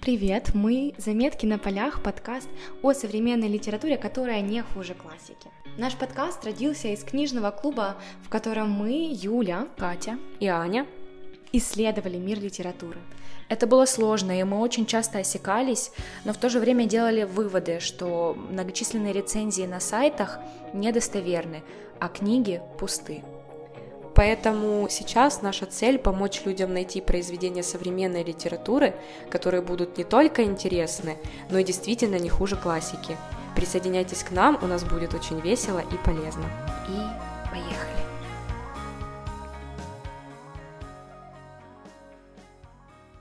Привет, мы «Заметки на полях» подкаст о современной литературе, которая не хуже классики. Наш подкаст родился из книжного клуба, в котором мы, Юля, Катя и Аня исследовали мир литературы. Это было сложно, и мы очень часто осекались, но в то же время делали выводы, что многочисленные рецензии на сайтах недостоверны, а книги пусты. Поэтому сейчас наша цель помочь людям найти произведения современной литературы, которые будут не только интересны, но и действительно не хуже классики. Присоединяйтесь к нам, у нас будет очень весело и полезно. И поехали!